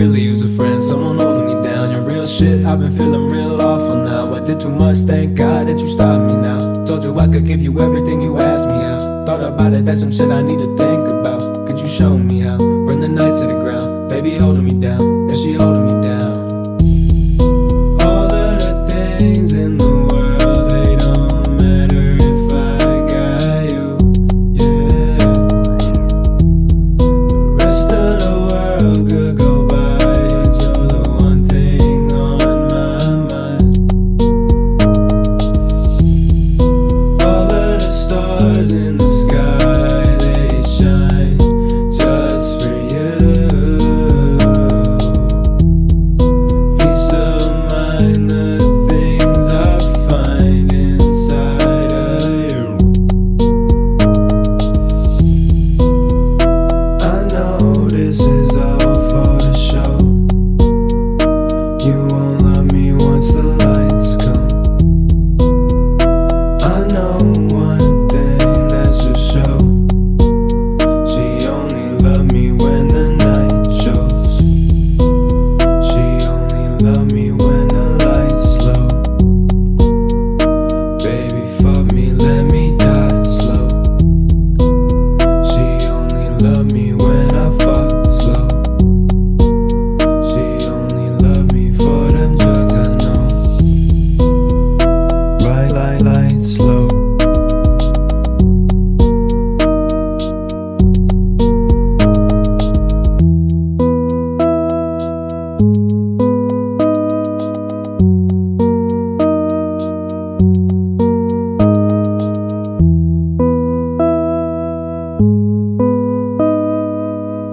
really use a friend, someone holding me down. Your real shit, I've been feeling real awful now. I did too much, thank God that you stopped me now. Told you I could give you everything you asked me out. Thought about it, that's some shit I need to think about. Could you show me how? Burn the night to the ground, baby holding me down,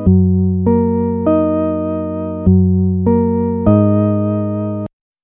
you